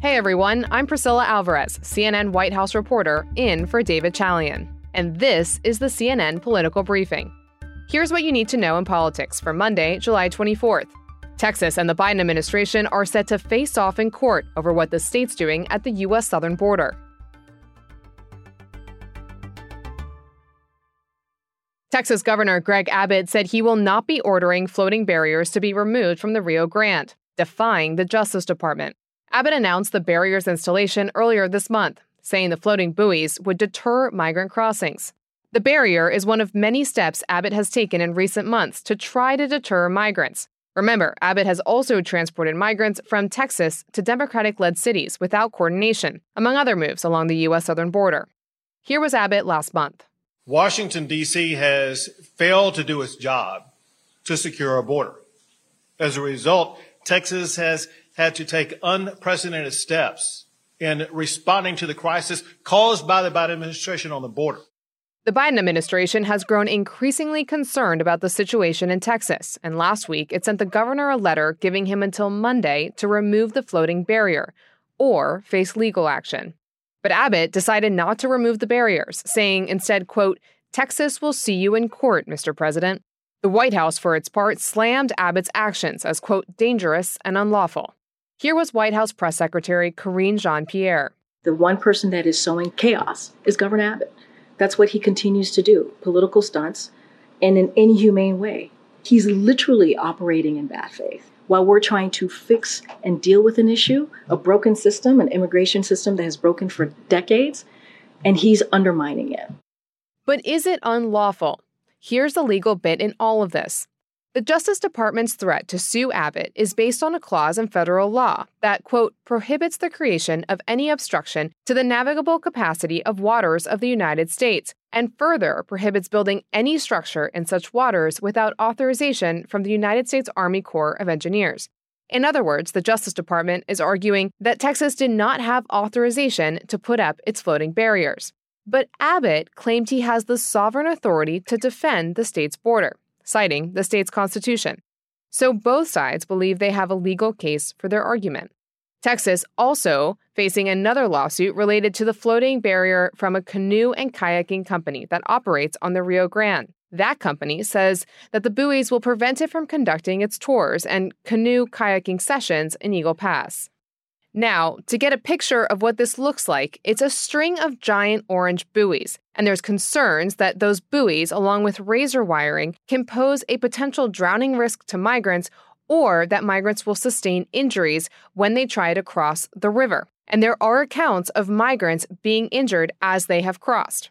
Hey everyone, I'm Priscilla Alvarez, CNN White House reporter, in for David Chalian. And this is the CNN Political Briefing. Here's what you need to know in politics for Monday, July 24th. Texas and the Biden administration are set to face off in court over what the state's doing at the U.S. southern border. Texas Governor Greg Abbott said he will not be ordering floating barriers to be removed from the Rio Grande, defying the Justice Department. Abbott announced the barrier's installation earlier this month, saying the floating buoys would deter migrant crossings. The barrier is one of many steps Abbott has taken in recent months to try to deter migrants. Remember, Abbott has also transported migrants from Texas to Democratic led cities without coordination, among other moves along the U.S. southern border. Here was Abbott last month. Washington, D.C. has failed to do its job to secure our border. As a result, Texas has had to take unprecedented steps in responding to the crisis caused by the Biden administration on the border. The Biden administration has grown increasingly concerned about the situation in Texas, and last week it sent the governor a letter giving him until Monday to remove the floating barrier or face legal action. But Abbott decided not to remove the barriers, saying instead, quote, Texas will see you in court, Mr. President. The White House, for its part, slammed Abbott's actions as, quote, dangerous and unlawful. Here was White House Press Secretary Karine Jean Pierre. The one person that is sowing chaos is Governor Abbott. That's what he continues to do political stunts in an inhumane way. He's literally operating in bad faith while we're trying to fix and deal with an issue, a broken system, an immigration system that has broken for decades, and he's undermining it. But is it unlawful? Here's the legal bit in all of this. The Justice Department's threat to sue Abbott is based on a clause in federal law that, quote, prohibits the creation of any obstruction to the navigable capacity of waters of the United States, and further prohibits building any structure in such waters without authorization from the United States Army Corps of Engineers. In other words, the Justice Department is arguing that Texas did not have authorization to put up its floating barriers. But Abbott claimed he has the sovereign authority to defend the state's border citing the state's constitution. So both sides believe they have a legal case for their argument. Texas also facing another lawsuit related to the floating barrier from a canoe and kayaking company that operates on the Rio Grande. That company says that the buoys will prevent it from conducting its tours and canoe kayaking sessions in Eagle Pass. Now, to get a picture of what this looks like, it's a string of giant orange buoys, and there's concerns that those buoys, along with razor wiring, can pose a potential drowning risk to migrants or that migrants will sustain injuries when they try to cross the river. And there are accounts of migrants being injured as they have crossed.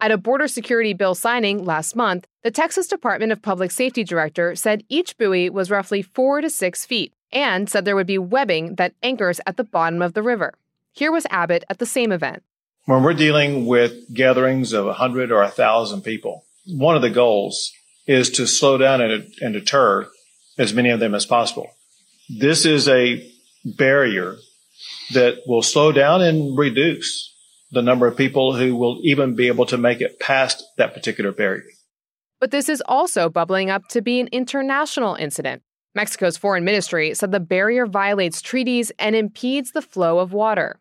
At a border security bill signing last month, the Texas Department of Public Safety director said each buoy was roughly four to six feet and said there would be webbing that anchors at the bottom of the river. Here was Abbott at the same event. When we're dealing with gatherings of 100 or 1,000 people, one of the goals is to slow down and, and deter as many of them as possible. This is a barrier that will slow down and reduce the number of people who will even be able to make it past that particular barrier. But this is also bubbling up to be an international incident. Mexico's foreign ministry said the barrier violates treaties and impedes the flow of water.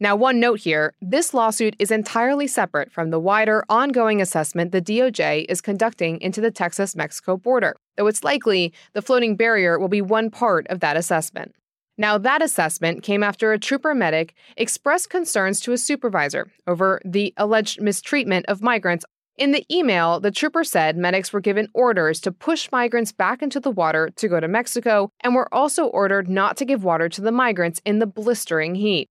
Now, one note here this lawsuit is entirely separate from the wider ongoing assessment the DOJ is conducting into the Texas Mexico border, though it's likely the floating barrier will be one part of that assessment. Now, that assessment came after a trooper medic expressed concerns to a supervisor over the alleged mistreatment of migrants in the email, the trooper said medics were given orders to push migrants back into the water to go to Mexico and were also ordered not to give water to the migrants in the blistering heat.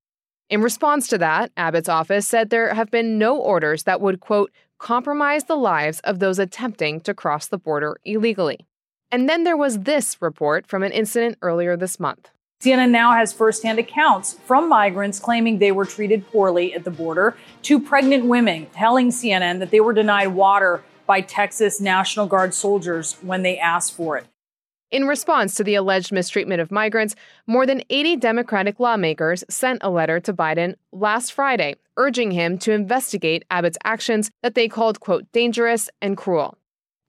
In response to that, Abbott's office said there have been no orders that would, quote, compromise the lives of those attempting to cross the border illegally. And then there was this report from an incident earlier this month. CNN now has firsthand accounts from migrants claiming they were treated poorly at the border, to pregnant women telling CNN that they were denied water by Texas National Guard soldiers when they asked for it. In response to the alleged mistreatment of migrants, more than 80 Democratic lawmakers sent a letter to Biden last Friday urging him to investigate Abbott's actions that they called, quote, dangerous and cruel.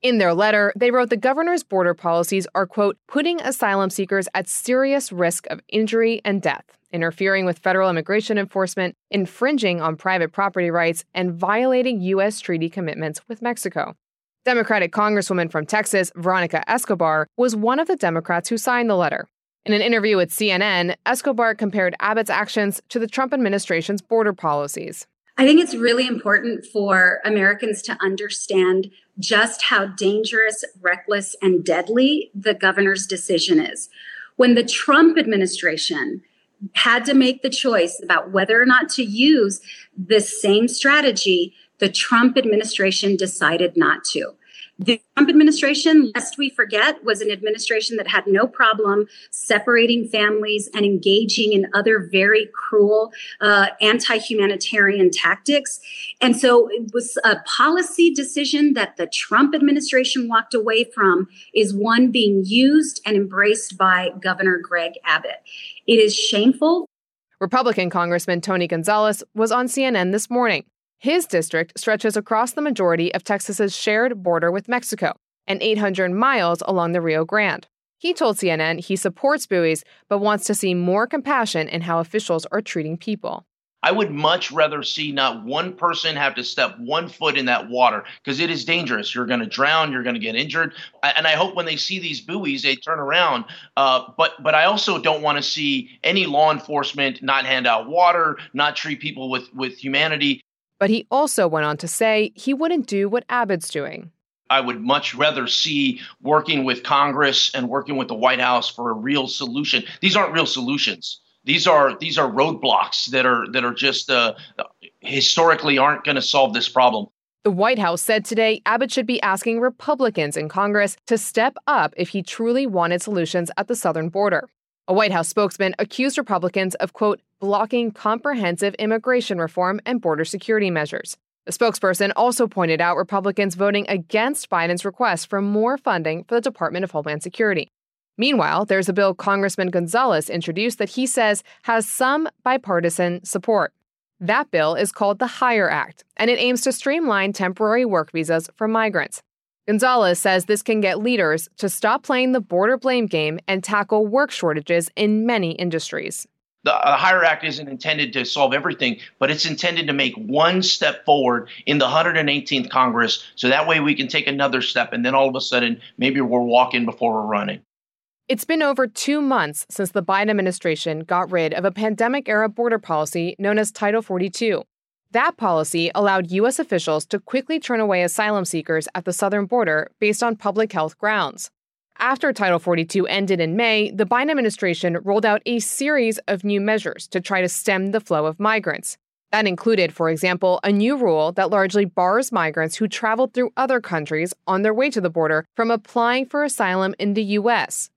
In their letter, they wrote the governor's border policies are, quote, putting asylum seekers at serious risk of injury and death, interfering with federal immigration enforcement, infringing on private property rights, and violating U.S. treaty commitments with Mexico. Democratic Congresswoman from Texas, Veronica Escobar, was one of the Democrats who signed the letter. In an interview with CNN, Escobar compared Abbott's actions to the Trump administration's border policies. I think it's really important for Americans to understand just how dangerous, reckless, and deadly the governor's decision is. When the Trump administration had to make the choice about whether or not to use the same strategy, the Trump administration decided not to. The Trump administration, lest we forget, was an administration that had no problem separating families and engaging in other very cruel uh, anti humanitarian tactics. And so it was a policy decision that the Trump administration walked away from, is one being used and embraced by Governor Greg Abbott. It is shameful. Republican Congressman Tony Gonzales was on CNN this morning. His district stretches across the majority of Texas's shared border with Mexico and 800 miles along the Rio Grande. He told CNN he supports buoys but wants to see more compassion in how officials are treating people. I would much rather see not one person have to step one foot in that water because it is dangerous. You're going to drown. You're going to get injured. And I hope when they see these buoys, they turn around. Uh, but but I also don't want to see any law enforcement not hand out water, not treat people with with humanity. But he also went on to say he wouldn't do what Abbott's doing. I would much rather see working with Congress and working with the White House for a real solution. These aren't real solutions. These are these are roadblocks that are that are just uh, historically aren't going to solve this problem. The White House said today Abbott should be asking Republicans in Congress to step up if he truly wanted solutions at the southern border. A White House spokesman accused Republicans of, quote, blocking comprehensive immigration reform and border security measures. The spokesperson also pointed out Republicans voting against Biden's request for more funding for the Department of Homeland Security. Meanwhile, there's a bill Congressman Gonzales introduced that he says has some bipartisan support. That bill is called the HIRE Act, and it aims to streamline temporary work visas for migrants. Gonzales says this can get leaders to stop playing the border blame game and tackle work shortages in many industries. The uh, HIRE Act isn't intended to solve everything, but it's intended to make one step forward in the 118th Congress so that way we can take another step and then all of a sudden maybe we're walking before we're running. It's been over two months since the Biden administration got rid of a pandemic era border policy known as Title 42. That policy allowed U.S. officials to quickly turn away asylum seekers at the southern border based on public health grounds. After Title 42 ended in May, the Biden administration rolled out a series of new measures to try to stem the flow of migrants. That included, for example, a new rule that largely bars migrants who traveled through other countries on their way to the border from applying for asylum in the U.S.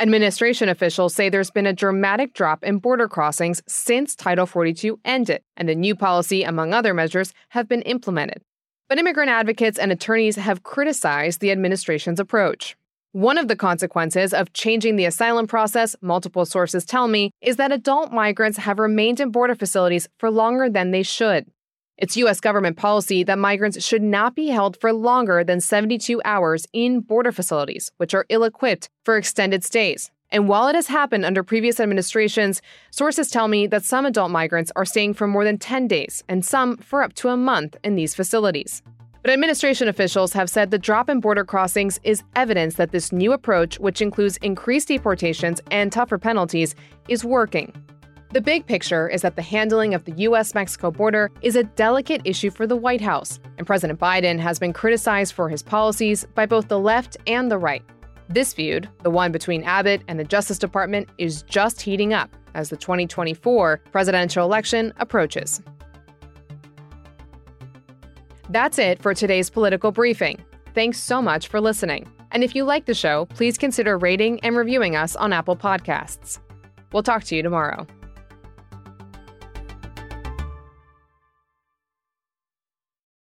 Administration officials say there's been a dramatic drop in border crossings since Title 42 ended, and the new policy, among other measures, have been implemented. But immigrant advocates and attorneys have criticized the administration's approach. One of the consequences of changing the asylum process, multiple sources tell me, is that adult migrants have remained in border facilities for longer than they should. It's U.S. government policy that migrants should not be held for longer than 72 hours in border facilities, which are ill equipped for extended stays. And while it has happened under previous administrations, sources tell me that some adult migrants are staying for more than 10 days and some for up to a month in these facilities. But administration officials have said the drop in border crossings is evidence that this new approach, which includes increased deportations and tougher penalties, is working. The big picture is that the handling of the U.S. Mexico border is a delicate issue for the White House, and President Biden has been criticized for his policies by both the left and the right. This feud, the one between Abbott and the Justice Department, is just heating up as the 2024 presidential election approaches. That's it for today's political briefing. Thanks so much for listening. And if you like the show, please consider rating and reviewing us on Apple Podcasts. We'll talk to you tomorrow.